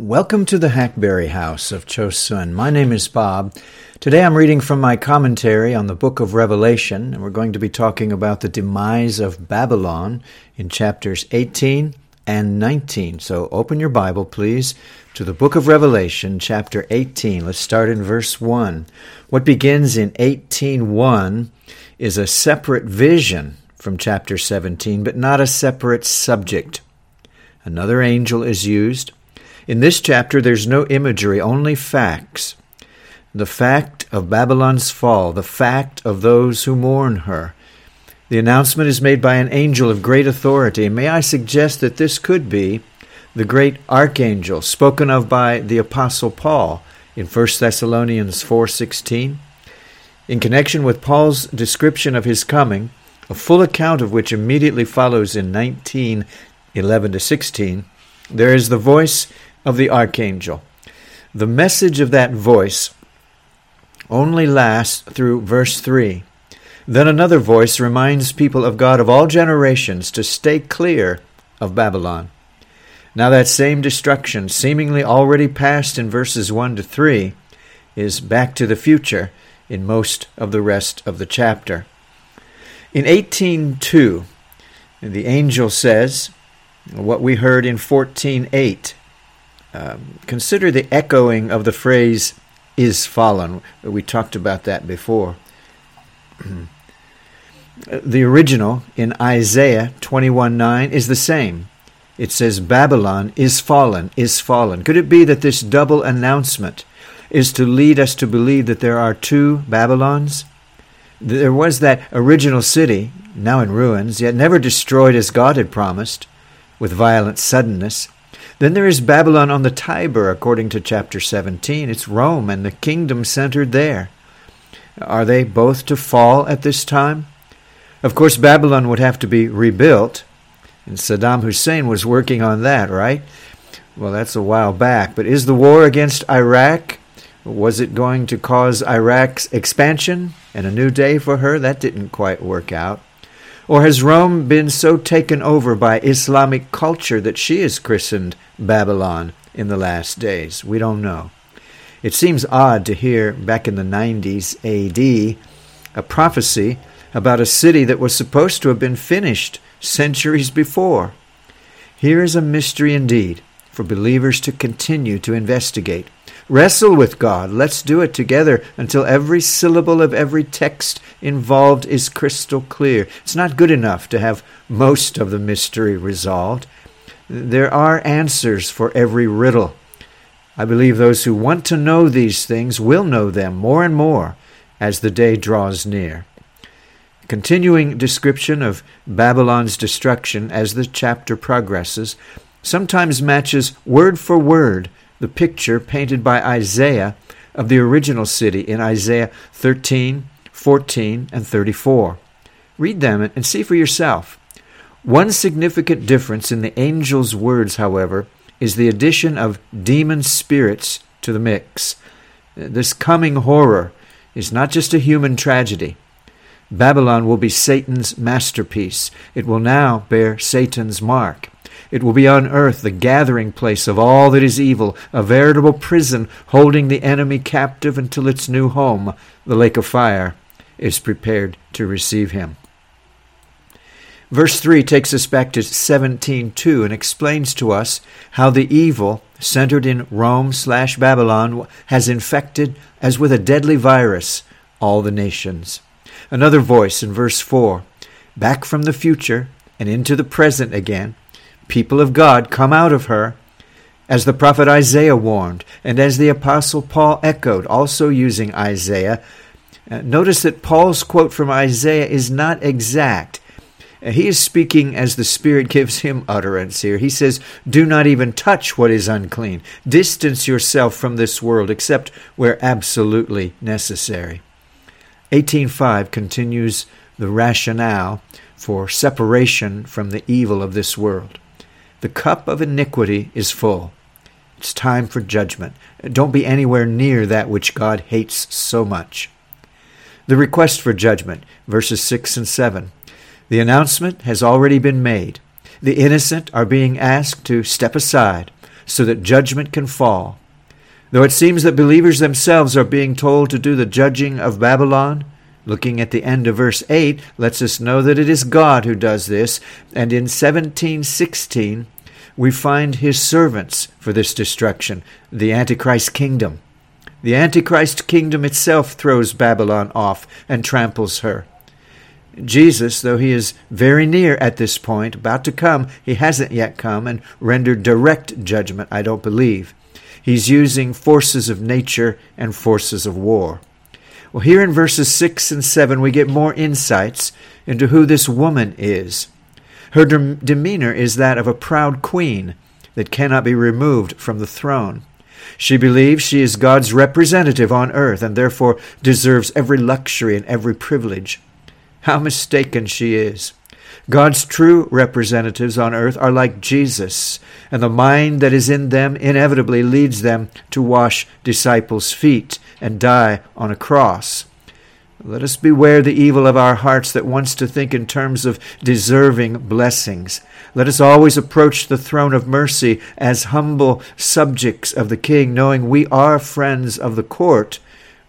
Welcome to the Hackberry House of Chosun. My name is Bob. Today I'm reading from my commentary on the book of Revelation, and we're going to be talking about the demise of Babylon in chapters 18 and 19. So open your Bible, please, to the book of Revelation, chapter 18. Let's start in verse 1. What begins in 18:1 is a separate vision from chapter 17, but not a separate subject. Another angel is used in this chapter, there's no imagery, only facts. The fact of Babylon's fall, the fact of those who mourn her. The announcement is made by an angel of great authority. May I suggest that this could be the great archangel spoken of by the apostle Paul in 1 Thessalonians 4:16. In connection with Paul's description of his coming, a full account of which immediately follows in 19:11 to 16, there is the voice of the archangel. The message of that voice only lasts through verse 3. Then another voice reminds people of God of all generations to stay clear of Babylon. Now, that same destruction, seemingly already past in verses 1 to 3, is back to the future in most of the rest of the chapter. In 18:2, the angel says what we heard in 14:8 um, consider the echoing of the phrase is fallen. We talked about that before. the original in Isaiah 21 9 is the same. It says, Babylon is fallen, is fallen. Could it be that this double announcement is to lead us to believe that there are two Babylons? There was that original city, now in ruins, yet never destroyed as God had promised, with violent suddenness. Then there is Babylon on the Tiber, according to chapter 17. It's Rome and the kingdom centered there. Are they both to fall at this time? Of course, Babylon would have to be rebuilt, and Saddam Hussein was working on that, right? Well, that's a while back. But is the war against Iraq, was it going to cause Iraq's expansion and a new day for her? That didn't quite work out. Or has Rome been so taken over by Islamic culture that she is christened Babylon in the last days? We don't know. It seems odd to hear back in the 90s AD a prophecy about a city that was supposed to have been finished centuries before. Here is a mystery indeed for believers to continue to investigate. Wrestle with God. Let's do it together until every syllable of every text involved is crystal clear. It's not good enough to have most of the mystery resolved. There are answers for every riddle. I believe those who want to know these things will know them more and more as the day draws near. Continuing description of Babylon's destruction as the chapter progresses sometimes matches word for word the picture painted by Isaiah of the original city in Isaiah 13, 14, and 34. Read them and see for yourself. One significant difference in the angel's words, however, is the addition of demon spirits to the mix. This coming horror is not just a human tragedy. Babylon will be Satan's masterpiece. It will now bear Satan's mark. It will be on earth the gathering place of all that is evil, a veritable prison holding the enemy captive until its new home, the lake of fire, is prepared to receive him. Verse 3 takes us back to 17:2 and explains to us how the evil centered in Rome slash Babylon has infected, as with a deadly virus, all the nations. Another voice in verse 4 back from the future and into the present again people of God come out of her, as the prophet Isaiah warned, and as the apostle Paul echoed, also using Isaiah. Uh, notice that Paul's quote from Isaiah is not exact. Uh, he is speaking as the Spirit gives him utterance here. He says, Do not even touch what is unclean. Distance yourself from this world except where absolutely necessary. 18.5 continues the rationale for separation from the evil of this world. The cup of iniquity is full. It's time for judgment. Don't be anywhere near that which God hates so much. The request for judgment, verses 6 and 7. The announcement has already been made. The innocent are being asked to step aside. so that judgment can fall. Though it seems that believers themselves are being told to do the judging of Babylon, looking at the end of verse 8 lets us know that it is God who does this, and in 1716 we find his servants for this destruction, the Antichrist kingdom. The Antichrist kingdom itself throws Babylon off and tramples her. Jesus, though he is very near at this point, about to come, he hasn't yet come and rendered direct judgment, I don't believe. He's using forces of nature and forces of war. Well, here in verses 6 and 7, we get more insights into who this woman is. Her de- demeanor is that of a proud queen that cannot be removed from the throne. She believes she is God's representative on earth and therefore deserves every luxury and every privilege. How mistaken she is. God's true representatives on earth are like Jesus, and the mind that is in them inevitably leads them to wash disciples' feet and die on a cross. Let us beware the evil of our hearts that wants to think in terms of deserving blessings. Let us always approach the throne of mercy as humble subjects of the King, knowing we are friends of the court,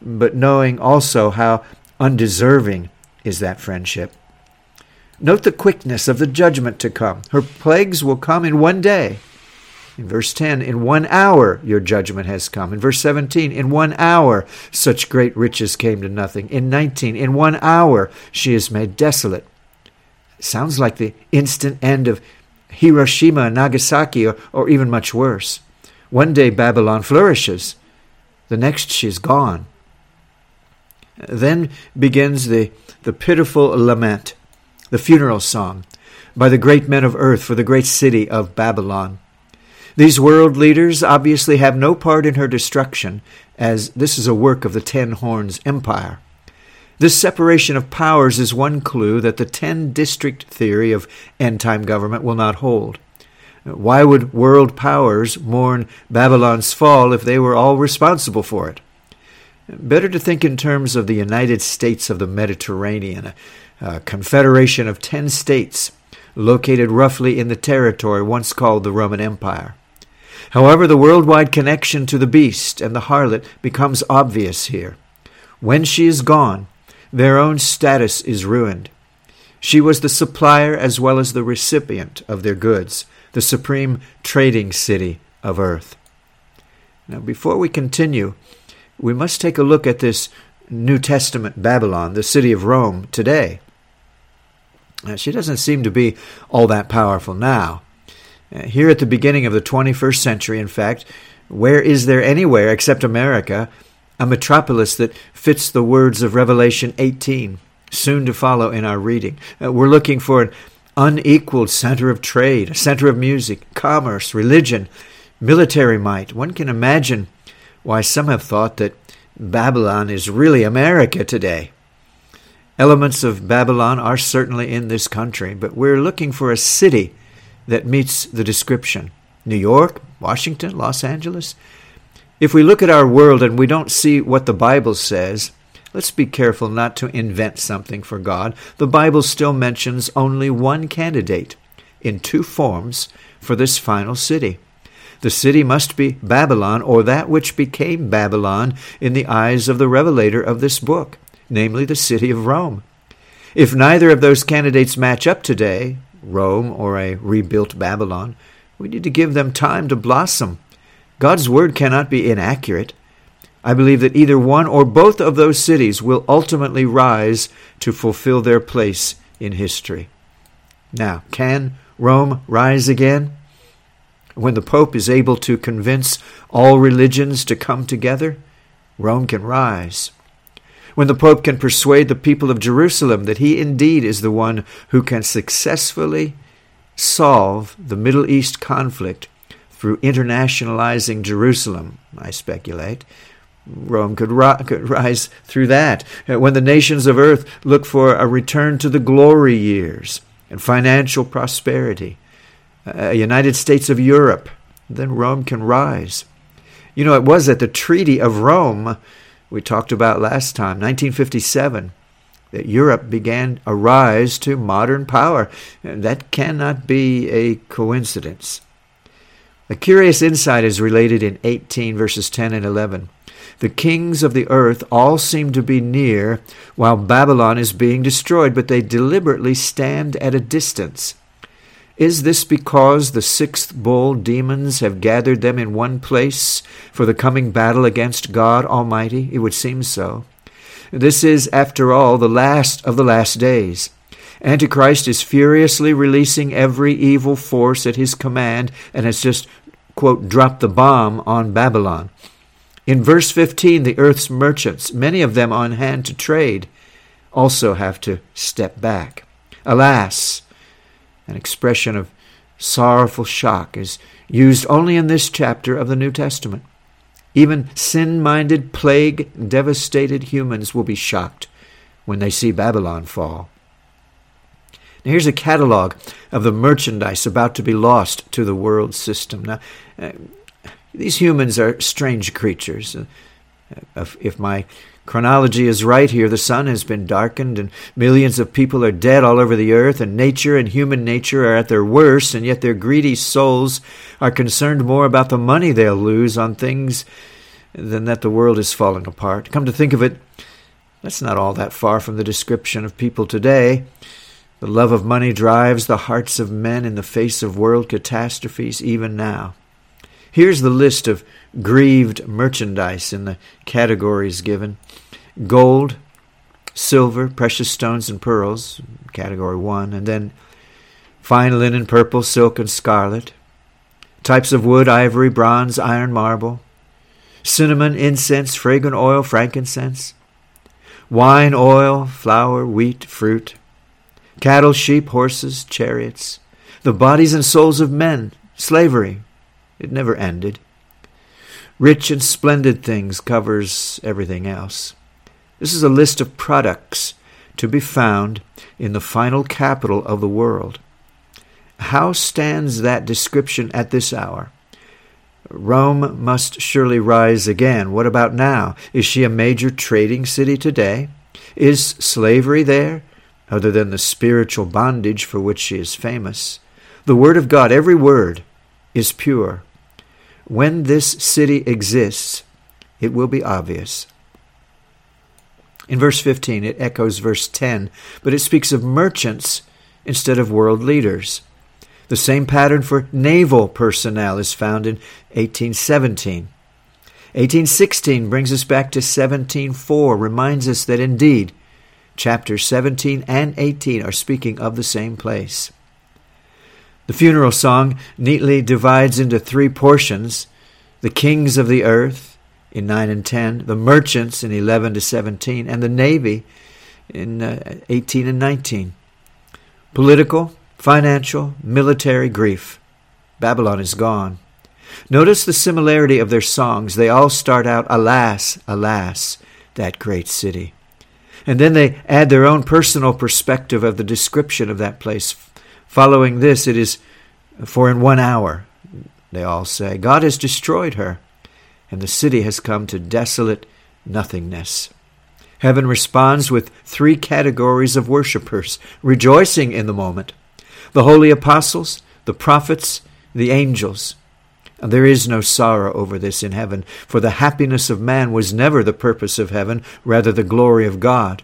but knowing also how undeserving is that friendship. Note the quickness of the judgment to come. Her plagues will come in one day. In verse 10, in one hour your judgment has come. In verse 17, in one hour such great riches came to nothing. In 19, in one hour she is made desolate. Sounds like the instant end of Hiroshima and Nagasaki, or, or even much worse. One day Babylon flourishes, the next she is gone. Then begins the, the pitiful lament, the funeral song, by the great men of earth for the great city of Babylon. These world leaders obviously have no part in her destruction, as this is a work of the Ten Horns Empire. This separation of powers is one clue that the ten district theory of end time government will not hold. Why would world powers mourn Babylon's fall if they were all responsible for it? Better to think in terms of the United States of the Mediterranean, a confederation of ten states located roughly in the territory once called the Roman Empire. However, the worldwide connection to the beast and the harlot becomes obvious here. When she is gone, their own status is ruined. She was the supplier as well as the recipient of their goods, the supreme trading city of earth. Now, before we continue, we must take a look at this New Testament Babylon, the city of Rome, today. Now, she doesn't seem to be all that powerful now. Uh, here at the beginning of the 21st century, in fact, where is there anywhere except America a metropolis that fits the words of Revelation 18, soon to follow in our reading? Uh, we're looking for an unequaled center of trade, a center of music, commerce, religion, military might. One can imagine why some have thought that Babylon is really America today. Elements of Babylon are certainly in this country, but we're looking for a city that meets the description. New York, Washington, Los Angeles. If we look at our world and we don't see what the Bible says, let's be careful not to invent something for God. The Bible still mentions only one candidate in two forms for this final city. The city must be Babylon, or that which became Babylon in the eyes of the revelator of this book, namely the city of Rome. If neither of those candidates match up today, Rome or a rebuilt Babylon. We need to give them time to blossom. God's word cannot be inaccurate. I believe that either one or both of those cities will ultimately rise to fulfill their place in history. Now, can Rome rise again? When the Pope is able to convince all religions to come together, Rome can rise when the Pope can persuade the people of Jerusalem that he indeed is the one who can successfully solve the Middle East conflict through internationalizing Jerusalem, I speculate. Rome could, could, rise through that. Uh, when the nations of earth look for a return to the glory years and financial prosperity, a United States of Europe, then Rome can rise. You know, it was at the Treaty of Rome we talked about last time, 1957, that Europe began a rise to modern power. That cannot be a coincidence. A curious insight is related in 18 verses 10 and 11. The kings of the earth all seem to be near while Babylon is being destroyed, but they deliberately stand at a distance. Is this because the sixth bull demons have gathered them in one place for the coming battle against God Almighty? It would seem so. This is, after all, the last of the last days. Antichrist is furiously releasing every evil force at his command and has just, quote, dropped the bomb on Babylon. In verse 15, the earth's merchants, many of them on hand to trade, also have to step back. Alas, an expression of sorrowful shock is used only in this chapter of the New Testament. Even sin minded, plague devastated humans will be shocked when they see Babylon fall. Now, here's a catalog of the merchandise about to be lost to the world system. Now, uh, these humans are strange creatures. Uh, if my chronology is right here, the sun has been darkened and millions of people are dead all over the earth, and nature and human nature are at their worst, and yet their greedy souls are concerned more about the money they'll lose on things than that the world is falling apart. Come to think of it, that's not all that far from the description of people today. The love of money drives the hearts of men in the face of world catastrophes even now. Here's the list of grieved merchandise in the categories given. Gold, silver, precious stones, and pearls, category one, and then fine linen, purple, silk, and scarlet, types of wood, ivory, bronze, iron, marble, cinnamon, incense, fragrant oil, frankincense, wine, oil, flour, wheat, fruit, cattle, sheep, horses, chariots, the bodies and souls of men, slavery, it never ended. Rich and splendid things covers everything else. This is a list of products to be found in the final capital of the world. How stands that description at this hour? Rome must surely rise again. What about now? Is she a major trading city today? Is slavery there, other than the spiritual bondage for which she is famous? The Word of God, every word, is pure. When this city exists, it will be obvious. In verse 15, it echoes verse 10, but it speaks of merchants instead of world leaders. The same pattern for naval personnel is found in 1817. 1816 brings us back to 17:4, reminds us that indeed chapters 17 and 18 are speaking of the same place. The funeral song neatly divides into three portions the kings of the earth in 9 and 10, the merchants in 11 to 17, and the navy in uh, 18 and 19. Political, financial, military grief. Babylon is gone. Notice the similarity of their songs. They all start out, Alas, alas, that great city. And then they add their own personal perspective of the description of that place Following this, it is for in one hour, they all say, God has destroyed her, and the city has come to desolate nothingness. Heaven responds with three categories of worshippers, rejoicing in the moment the holy apostles, the prophets, the angels. And there is no sorrow over this in heaven, for the happiness of man was never the purpose of heaven, rather the glory of God.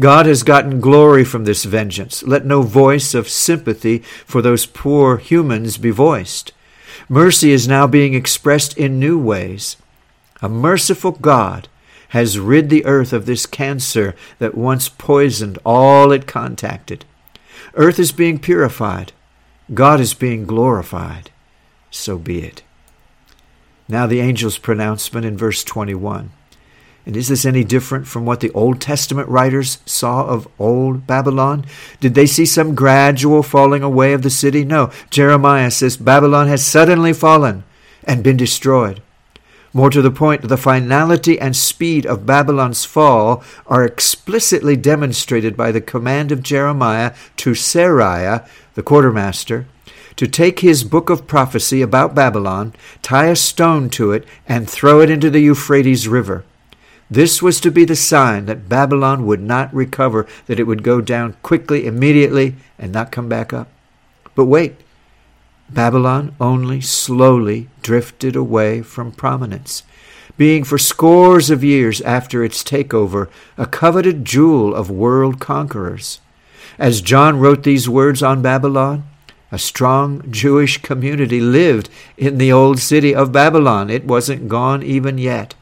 God has gotten glory from this vengeance. Let no voice of sympathy for those poor humans be voiced. Mercy is now being expressed in new ways. A merciful God has rid the earth of this cancer that once poisoned all it contacted. Earth is being purified. God is being glorified. So be it. Now the angel's pronouncement in verse 21. And is this any different from what the Old Testament writers saw of old Babylon? Did they see some gradual falling away of the city? No. Jeremiah says Babylon has suddenly fallen and been destroyed. More to the point, the finality and speed of Babylon's fall are explicitly demonstrated by the command of Jeremiah to Seraiah, the quartermaster, to take his book of prophecy about Babylon, tie a stone to it, and throw it into the Euphrates River. This was to be the sign that Babylon would not recover, that it would go down quickly, immediately, and not come back up. But wait, Babylon only slowly drifted away from prominence, being for scores of years after its takeover a coveted jewel of world conquerors. As John wrote these words on Babylon, a strong Jewish community lived in the old city of Babylon. It wasn't gone even yet.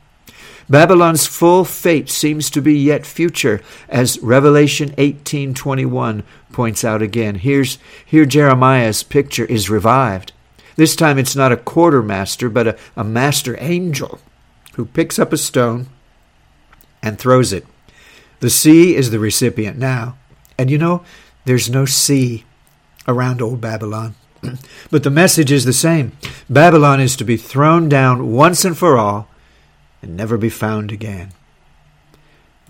Babylon's full fate seems to be yet future, as Revelation 18:21 points out again. Here's here Jeremiah's picture is revived. This time it's not a quartermaster, but a, a master angel who picks up a stone and throws it. The sea is the recipient now. And you know, there's no sea around old Babylon. but the message is the same. Babylon is to be thrown down once and for all and never be found again.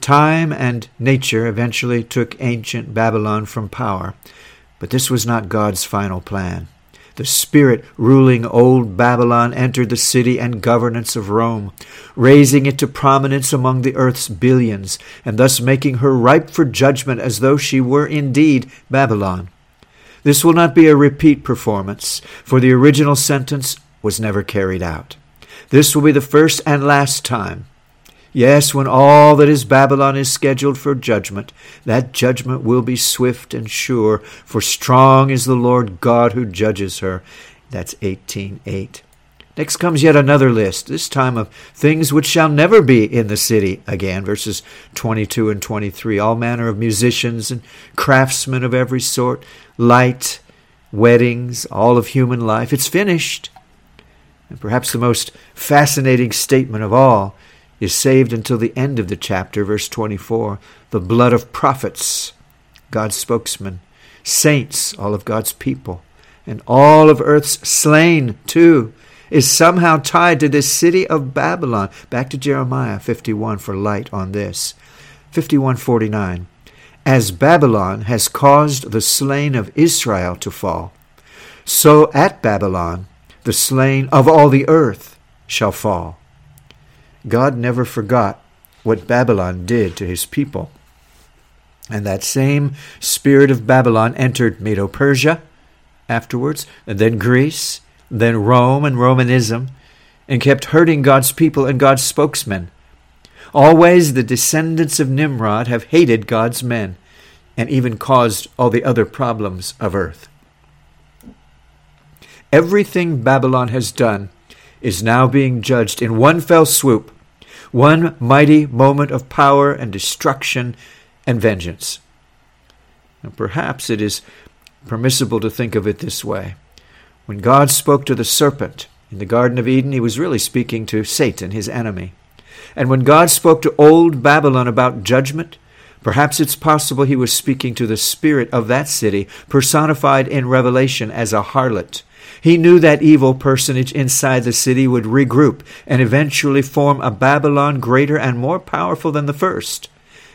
Time and nature eventually took ancient Babylon from power, but this was not God's final plan. The spirit ruling old Babylon entered the city and governance of Rome, raising it to prominence among the earth's billions, and thus making her ripe for judgment as though she were indeed Babylon. This will not be a repeat performance, for the original sentence was never carried out. This will be the first and last time. Yes, when all that is Babylon is scheduled for judgment, that judgment will be swift and sure, for strong is the Lord God who judges her. That's 18.8. Next comes yet another list, this time of things which shall never be in the city again, verses 22 and 23. All manner of musicians and craftsmen of every sort, light, weddings, all of human life. It's finished. And perhaps the most fascinating statement of all is saved until the end of the chapter, verse 24. The blood of prophets, God's spokesman, saints, all of God's people, and all of earth's slain too, is somehow tied to this city of Babylon. Back to Jeremiah 51 for light on this. 5149. As Babylon has caused the slain of Israel to fall, so at Babylon the slain of all the earth shall fall. God never forgot what Babylon did to his people. And that same spirit of Babylon entered Medo Persia afterwards, and then Greece, then Rome and Romanism, and kept hurting God's people and God's spokesmen. Always the descendants of Nimrod have hated God's men and even caused all the other problems of earth. Everything Babylon has done is now being judged in one fell swoop, one mighty moment of power and destruction and vengeance. Now, perhaps it is permissible to think of it this way. When God spoke to the serpent in the Garden of Eden, he was really speaking to Satan, his enemy. And when God spoke to old Babylon about judgment, perhaps it's possible he was speaking to the spirit of that city, personified in Revelation as a harlot he knew that evil personage inside the city would regroup and eventually form a Babylon greater and more powerful than the first.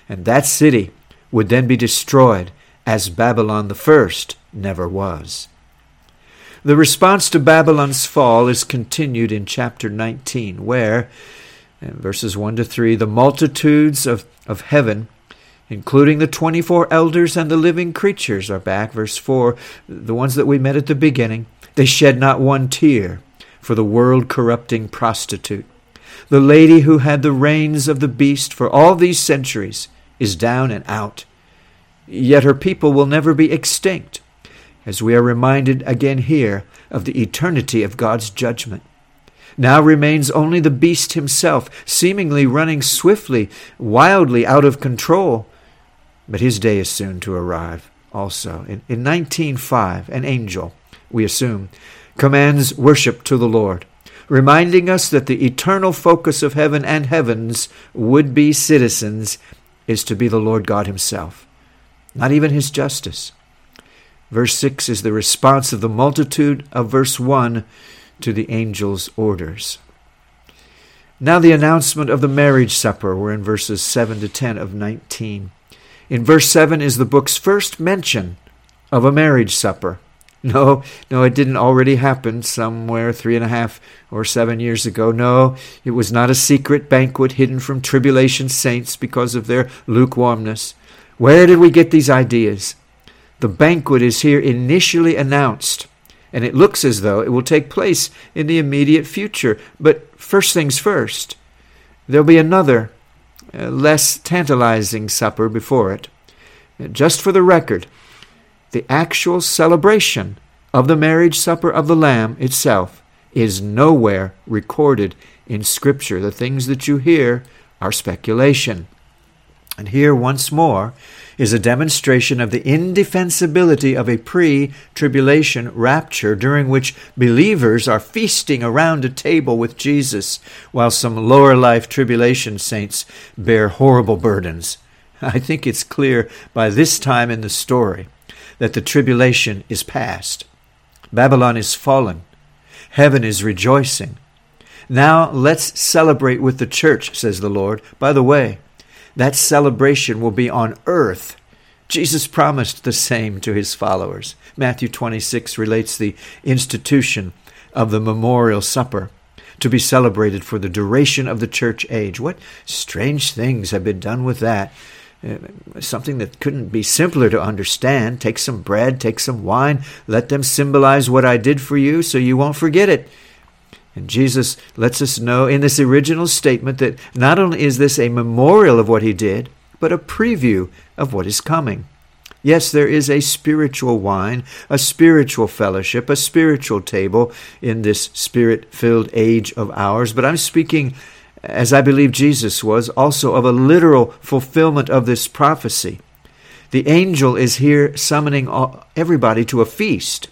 And that city would then be destroyed as Babylon the first never was. The response to Babylon's fall is continued in chapter 19, where, verses 1 to 3, the multitudes of, of heaven, including the 24 elders and the living creatures, are back. Verse 4, the ones that we met at the beginning they shed not one tear for the world corrupting prostitute. The lady who had the reins of the beast for all these centuries is down and out. Yet her people will never be extinct, as we are reminded again here of the eternity of God's judgment. Now remains only the beast himself, seemingly running swiftly, wildly out of control. But his day is soon to arrive also. In, in 1905, an angel we assume, commands worship to the Lord, reminding us that the eternal focus of heaven and heaven's would be citizens is to be the Lord God Himself, not even His justice. Verse 6 is the response of the multitude of verse 1 to the angel's orders. Now, the announcement of the marriage supper were in verses 7 to 10 of 19. In verse 7 is the book's first mention of a marriage supper. No, no, it didn't already happen somewhere three and a half or seven years ago. No, it was not a secret banquet hidden from tribulation saints because of their lukewarmness. Where did we get these ideas? The banquet is here initially announced and it looks as though it will take place in the immediate future. But first things first, there'll be another, uh, less tantalizing supper before it. Just for the record, the actual celebration of the marriage supper of the Lamb itself is nowhere recorded in Scripture. The things that you hear are speculation. And here, once more, is a demonstration of the indefensibility of a pre tribulation rapture during which believers are feasting around a table with Jesus while some lower life tribulation saints bear horrible burdens. I think it's clear by this time in the story that the tribulation is past. Babylon is fallen. Heaven is rejoicing. Now let's celebrate with the church, says the Lord. By the way, that celebration will be on earth. Jesus promised the same to his followers. Matthew 26 relates the institution of the memorial supper to be celebrated for the duration of the church age. What strange things have been done with that. Uh, something that couldn't be simpler to understand. Take some bread, take some wine, let them symbolize what I did for you so you won't forget it. And Jesus lets us know in this original statement that not only is this a memorial of what he did, but a preview of what is coming. Yes, there is a spiritual wine, a spiritual fellowship, a spiritual table in this spirit filled age of ours, but I'm speaking, as I believe Jesus was, also of a literal fulfillment of this prophecy. The angel is here summoning everybody to a feast.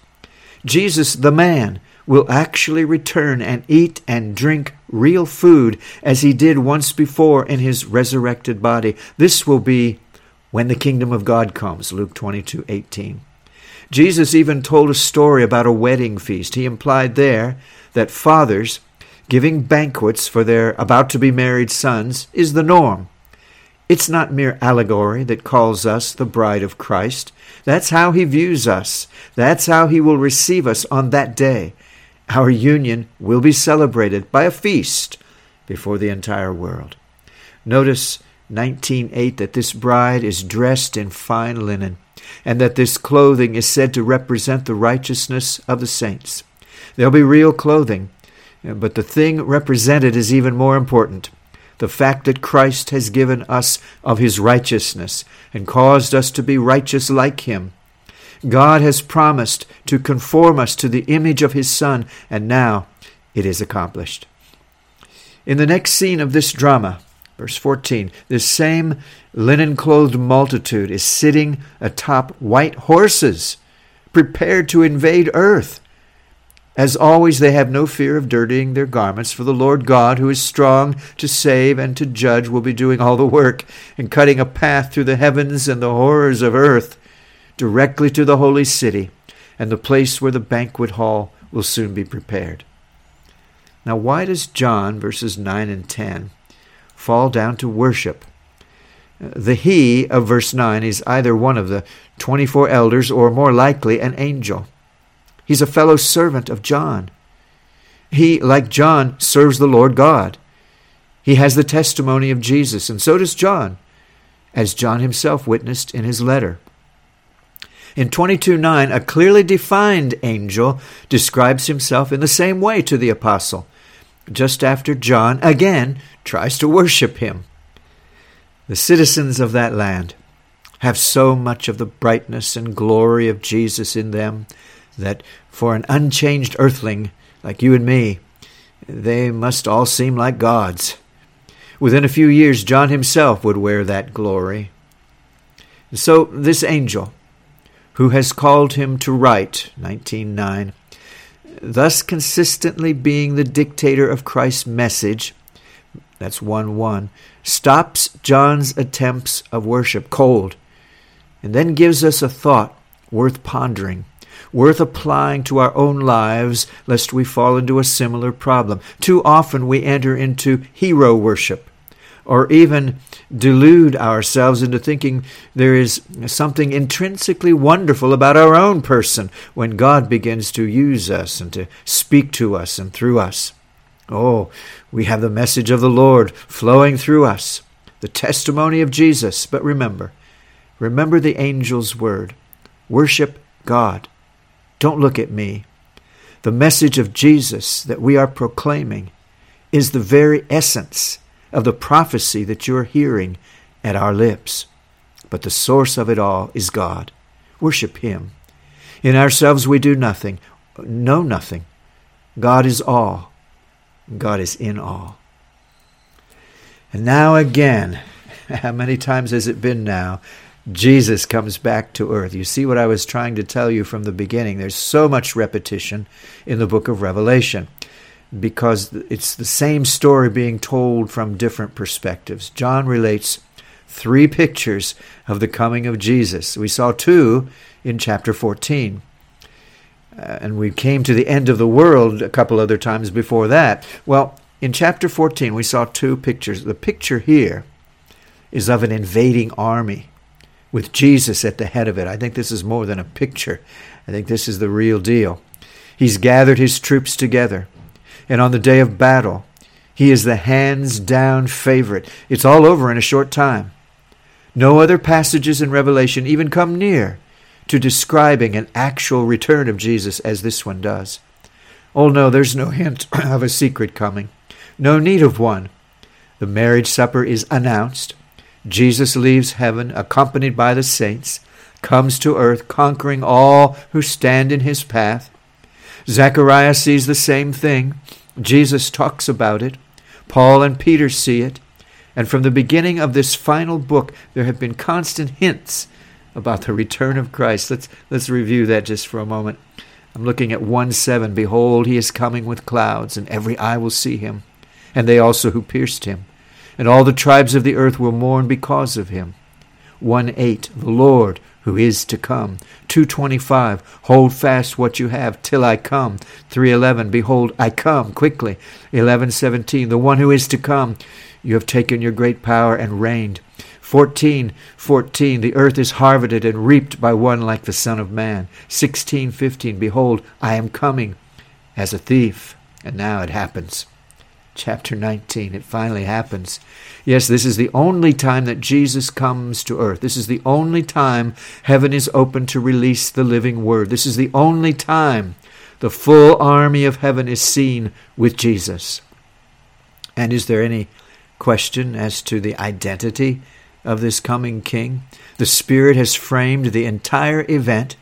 Jesus, the man, will actually return and eat and drink real food as he did once before in his resurrected body. This will be when the kingdom of God comes, Luke 22 18. Jesus even told a story about a wedding feast. He implied there that fathers giving banquets for their about to be married sons is the norm. It's not mere allegory that calls us the bride of Christ. That's how he views us. That's how he will receive us on that day. Our union will be celebrated by a feast before the entire world. Notice 19:8 that this bride is dressed in fine linen and that this clothing is said to represent the righteousness of the saints. There'll be real clothing, but the thing represented is even more important. The fact that Christ has given us of his righteousness and caused us to be righteous like him. God has promised to conform us to the image of His Son, and now it is accomplished. In the next scene of this drama, verse 14, this same linen clothed multitude is sitting atop white horses, prepared to invade earth. As always, they have no fear of dirtying their garments, for the Lord God, who is strong to save and to judge, will be doing all the work and cutting a path through the heavens and the horrors of earth directly to the holy city and the place where the banquet hall will soon be prepared. Now, why does John, verses 9 and 10, fall down to worship? Uh, the he of verse 9 is either one of the 24 elders or more likely an angel. He's a fellow servant of John. He, like John, serves the Lord God. He has the testimony of Jesus, and so does John, as John himself witnessed in his letter. In 22:9, a clearly defined angel describes himself in the same way to the apostle, just after John again tries to worship him. The citizens of that land have so much of the brightness and glory of Jesus in them that for an unchanged earthling like you and me, they must all seem like gods. Within a few years, John himself would wear that glory. So, this angel, who has called him to write, 19.9, thus consistently being the dictator of Christ's message, that's 1 1, stops John's attempts of worship cold, and then gives us a thought worth pondering, worth applying to our own lives, lest we fall into a similar problem. Too often we enter into hero worship, or even delude ourselves into thinking there is something intrinsically wonderful about our own person when God begins to use us and to speak to us and through us. Oh, we have the message of the Lord flowing through us, the testimony of Jesus. But remember, remember the angel's word worship God. Don't look at me. The message of Jesus that we are proclaiming is the very essence of the prophecy that you're hearing at our lips. But the source of it all is God. Worship Him. In ourselves we do nothing, know nothing. God is all. God is in all. And now again, how many times has it been now? Jesus comes back to earth. You see what I was trying to tell you from the beginning. There's so much repetition in the book of Revelation because it's the same story being told from different perspectives. John relates three pictures of the coming of Jesus. We saw two in chapter 14. Uh, and we came to the end of the world a couple other times before that. Well, in chapter 14, we saw two pictures. The picture here is of an invading army with Jesus at the head of it. I think this is more than a picture. I think this is the real deal. He's gathered his troops together, and on the day of battle, he is the hands down favorite. It's all over in a short time. No other passages in Revelation even come near to describing an actual return of Jesus as this one does. Oh no, there's no hint of a secret coming, no need of one. The marriage supper is announced. Jesus leaves heaven accompanied by the saints, comes to earth conquering all who stand in his path. Zechariah sees the same thing. Jesus talks about it. Paul and Peter see it. And from the beginning of this final book, there have been constant hints about the return of Christ. Let's, let's review that just for a moment. I'm looking at 1 7. Behold, he is coming with clouds, and every eye will see him, and they also who pierced him and all the tribes of the earth will mourn because of him. 1 8, the Lord who is to come. 225, hold fast what you have till I come. 311, behold, I come quickly. 1117, the one who is to come. You have taken your great power and reigned. 14, 14, the earth is harvested and reaped by one like the Son of Man. 16, 15, behold, I am coming as a thief. And now it happens chapter 19. It finally happens. Yes, this is the only time that Jesus comes to earth. This is the only time heaven is open to release the living word. This is the only time the full army of heaven is seen with Jesus. And is there any question as to the identity of this coming king? The Spirit has framed the entire event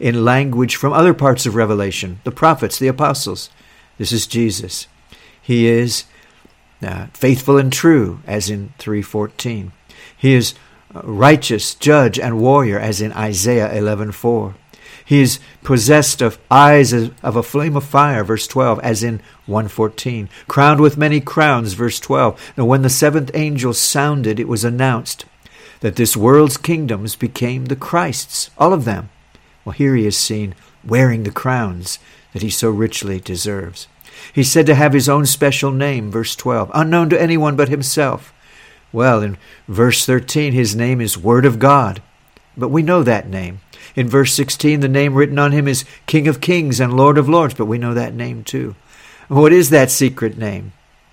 in language from other parts of Revelation, the prophets, the apostles. This is Jesus. He is uh, faithful and true, as in 3:14. He is righteous, judge, and warrior, as in Isaiah 11:4. He is possessed of eyes of a flame of fire, verse 12, as in 114. Crowned with many crowns, verse 12. Now, when the seventh angel sounded, it was announced that this world's kingdoms became the Christ's, all of them. Well, here he is seen wearing the crowns that he so richly deserves. He's said to have his own special name, verse 12, unknown to anyone but himself. Well, in verse 13, his name is Word of God, but we know that name. In verse 16, the name written on him is King of Kings and Lord of Lords, but we know that name too. What is that secret name?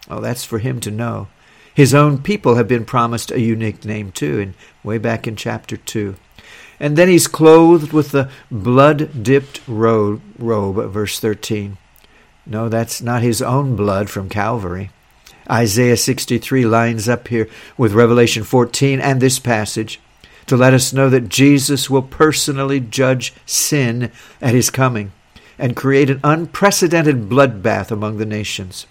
Oh, that's for him to know. His own people have been promised a unique name too, and way back in chapter 2. And then he's clothed with the blood dipped robe, robe, verse 13. No, that's not his own blood from Calvary. Isaiah 63 lines up here with Revelation 14 and this passage to let us know that Jesus will personally judge sin at his coming and create an unprecedented bloodbath among the nations.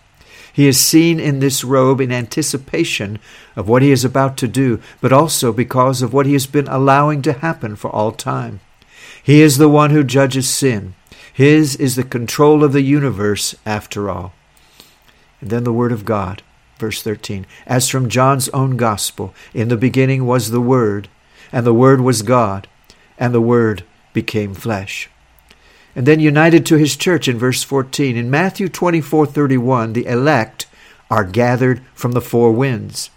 He is seen in this robe in anticipation of what he is about to do, but also because of what he has been allowing to happen for all time. He is the one who judges sin. His is the control of the universe, after all. And then the Word of God, verse 13. As from John's own Gospel, in the beginning was the Word, and the Word was God, and the Word became flesh. And then united to his church in verse 14. In Matthew 24:31, the elect are gathered from the four winds.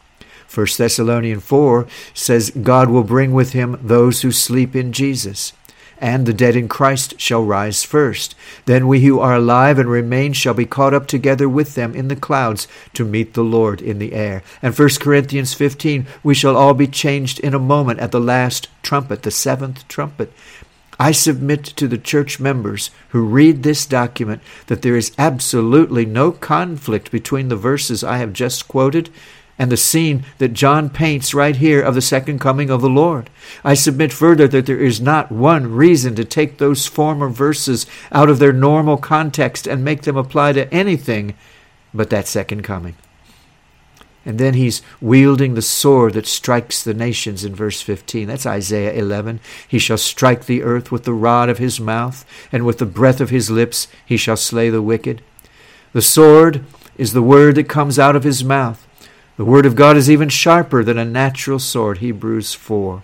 1 Thessalonians 4 says God will bring with him those who sleep in Jesus and the dead in Christ shall rise first. Then we who are alive and remain shall be caught up together with them in the clouds to meet the Lord in the air. And 1 Corinthians 15, we shall all be changed in a moment at the last trumpet, the seventh trumpet. I submit to the church members who read this document that there is absolutely no conflict between the verses I have just quoted and the scene that John paints right here of the second coming of the Lord. I submit further that there is not one reason to take those former verses out of their normal context and make them apply to anything but that second coming. And then he's wielding the sword that strikes the nations in verse 15. That's Isaiah 11. He shall strike the earth with the rod of his mouth, and with the breath of his lips he shall slay the wicked. The sword is the word that comes out of his mouth. The word of God is even sharper than a natural sword, Hebrews 4.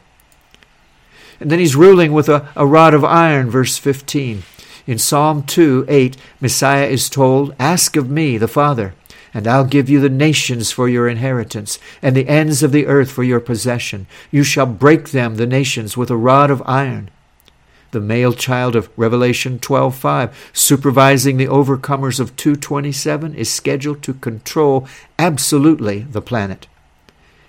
And then he's ruling with a, a rod of iron, verse 15. In Psalm 2 8, Messiah is told, Ask of me, the Father, and I'll give you the nations for your inheritance, and the ends of the earth for your possession. You shall break them, the nations, with a rod of iron the male child of Revelation 12:5, supervising the overcomers of 227, is scheduled to control absolutely the planet.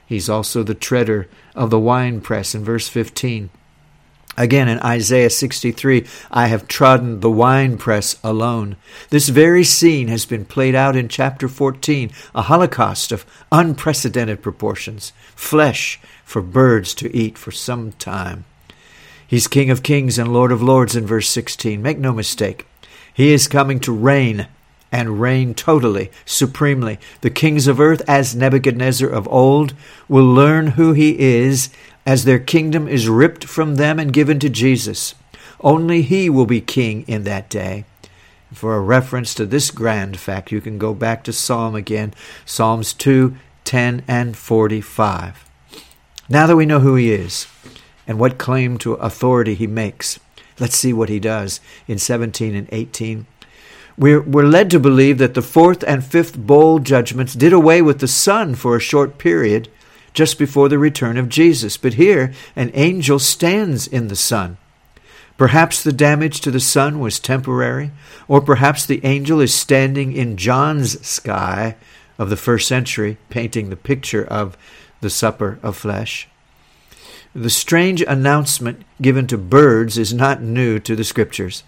He's also the treader of the winepress in verse 15. Again in Isaiah 63, I have trodden the winepress alone. This very scene has been played out in chapter 14, a holocaust of unprecedented proportions, flesh for birds to eat for some time. He's King of Kings and Lord of Lords in verse 16. Make no mistake. He is coming to reign and reign totally, supremely. The kings of earth, as Nebuchadnezzar of old, will learn who he is as their kingdom is ripped from them and given to Jesus. Only he will be king in that day. For a reference to this grand fact, you can go back to Psalm again, Psalms 2, 10, and 45. Now that we know who he is, and what claim to authority he makes. Let's see what he does in 17 and 18. We're, we're led to believe that the fourth and fifth bowl judgments did away with the sun for a short period just before the return of Jesus. But here, an angel stands in the sun. Perhaps the damage to the sun was temporary, or perhaps the angel is standing in John's sky of the first century, painting the picture of the supper of flesh. The strange announcement given to birds is not new to the Scriptures.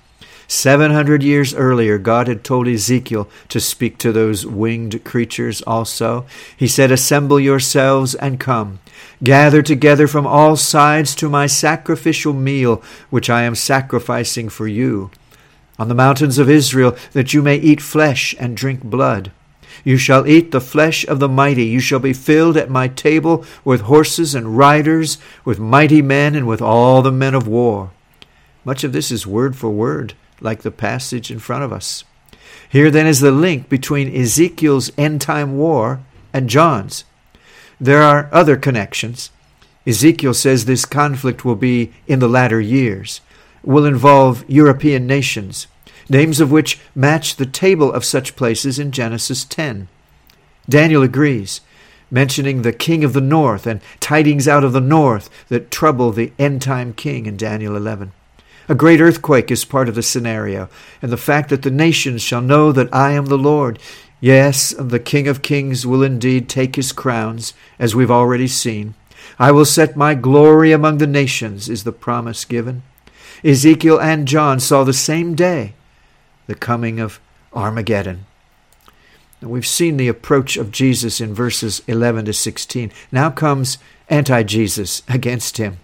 Seven hundred years earlier, God had told Ezekiel to speak to those winged creatures also. He said, Assemble yourselves and come. Gather together from all sides to my sacrificial meal, which I am sacrificing for you. On the mountains of Israel, that you may eat flesh and drink blood. You shall eat the flesh of the mighty. You shall be filled at my table with horses and riders, with mighty men, and with all the men of war. Much of this is word for word, like the passage in front of us. Here then is the link between Ezekiel's end time war and John's. There are other connections. Ezekiel says this conflict will be in the latter years, will involve European nations names of which match the table of such places in Genesis 10. Daniel agrees, mentioning the king of the north and tidings out of the north that trouble the end time king in Daniel 11. A great earthquake is part of the scenario, and the fact that the nations shall know that I am the Lord. Yes, the King of Kings will indeed take his crowns, as we've already seen. I will set my glory among the nations, is the promise given. Ezekiel and John saw the same day the coming of Armageddon. Now, we've seen the approach of Jesus in verses 11 to 16. Now comes anti Jesus against him.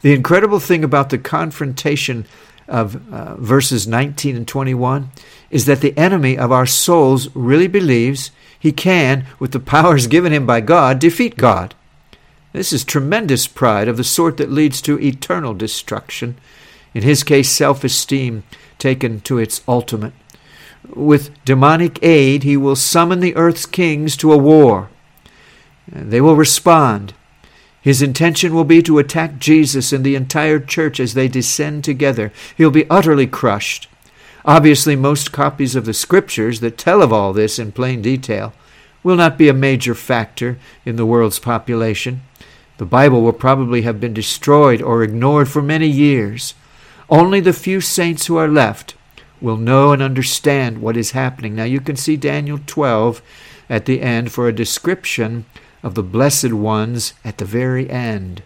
The incredible thing about the confrontation of uh, verses 19 and 21 is that the enemy of our souls really believes he can, with the powers given him by God, defeat God. This is tremendous pride of the sort that leads to eternal destruction. In his case, self esteem taken to its ultimate. With demonic aid, he will summon the earth's kings to a war. They will respond. His intention will be to attack Jesus and the entire church as they descend together. He'll be utterly crushed. Obviously, most copies of the scriptures that tell of all this in plain detail will not be a major factor in the world's population. The Bible will probably have been destroyed or ignored for many years. Only the few saints who are left will know and understand what is happening. Now you can see Daniel 12 at the end for a description of the blessed ones at the very end.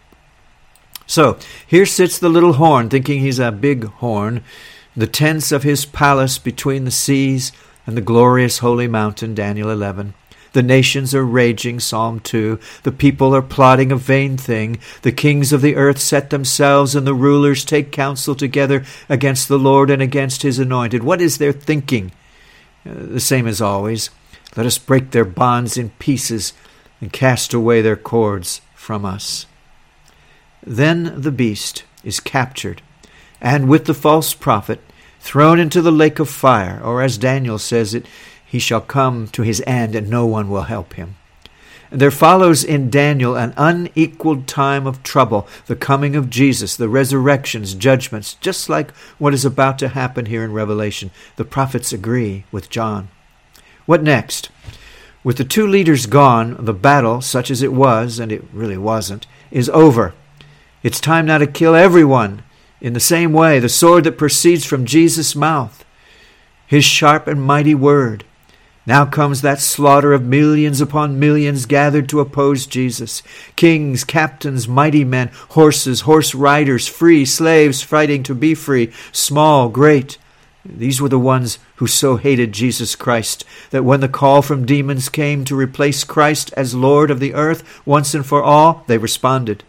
So here sits the little horn, thinking he's a big horn, the tents of his palace between the seas and the glorious holy mountain, Daniel 11. The nations are raging, Psalm 2. The people are plotting a vain thing. The kings of the earth set themselves, and the rulers take counsel together against the Lord and against his anointed. What is their thinking? Uh, the same as always. Let us break their bonds in pieces and cast away their cords from us. Then the beast is captured, and with the false prophet thrown into the lake of fire, or as Daniel says it, he shall come to his end, and no one will help him. There follows in Daniel an unequaled time of trouble, the coming of Jesus, the resurrections, judgments, just like what is about to happen here in Revelation. The prophets agree with John. What next? With the two leaders gone, the battle, such as it was, and it really wasn't, is over. It's time now to kill everyone in the same way, the sword that proceeds from Jesus' mouth, his sharp and mighty word. Now comes that slaughter of millions upon millions gathered to oppose Jesus. Kings, captains, mighty men, horses, horse riders, free, slaves fighting to be free, small, great. These were the ones who so hated Jesus Christ that when the call from demons came to replace Christ as Lord of the earth once and for all, they responded.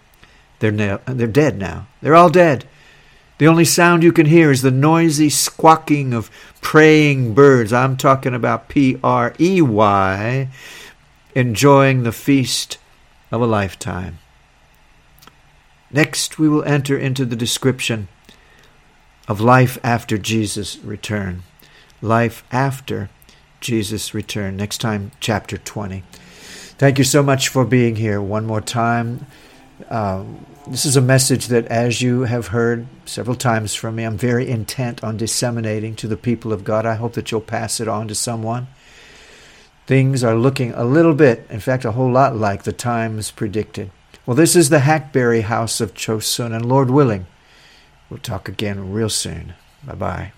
They're, na- they're dead now. They're all dead. The only sound you can hear is the noisy squawking of preying birds. I'm talking about P R E Y, enjoying the feast of a lifetime. Next, we will enter into the description of life after Jesus' return. Life after Jesus' return. Next time, chapter 20. Thank you so much for being here one more time. Uh, this is a message that, as you have heard several times from me, I'm very intent on disseminating to the people of God. I hope that you'll pass it on to someone. Things are looking a little bit, in fact, a whole lot like the times predicted. Well, this is the Hackberry House of Chosun, and Lord willing, we'll talk again real soon. Bye bye.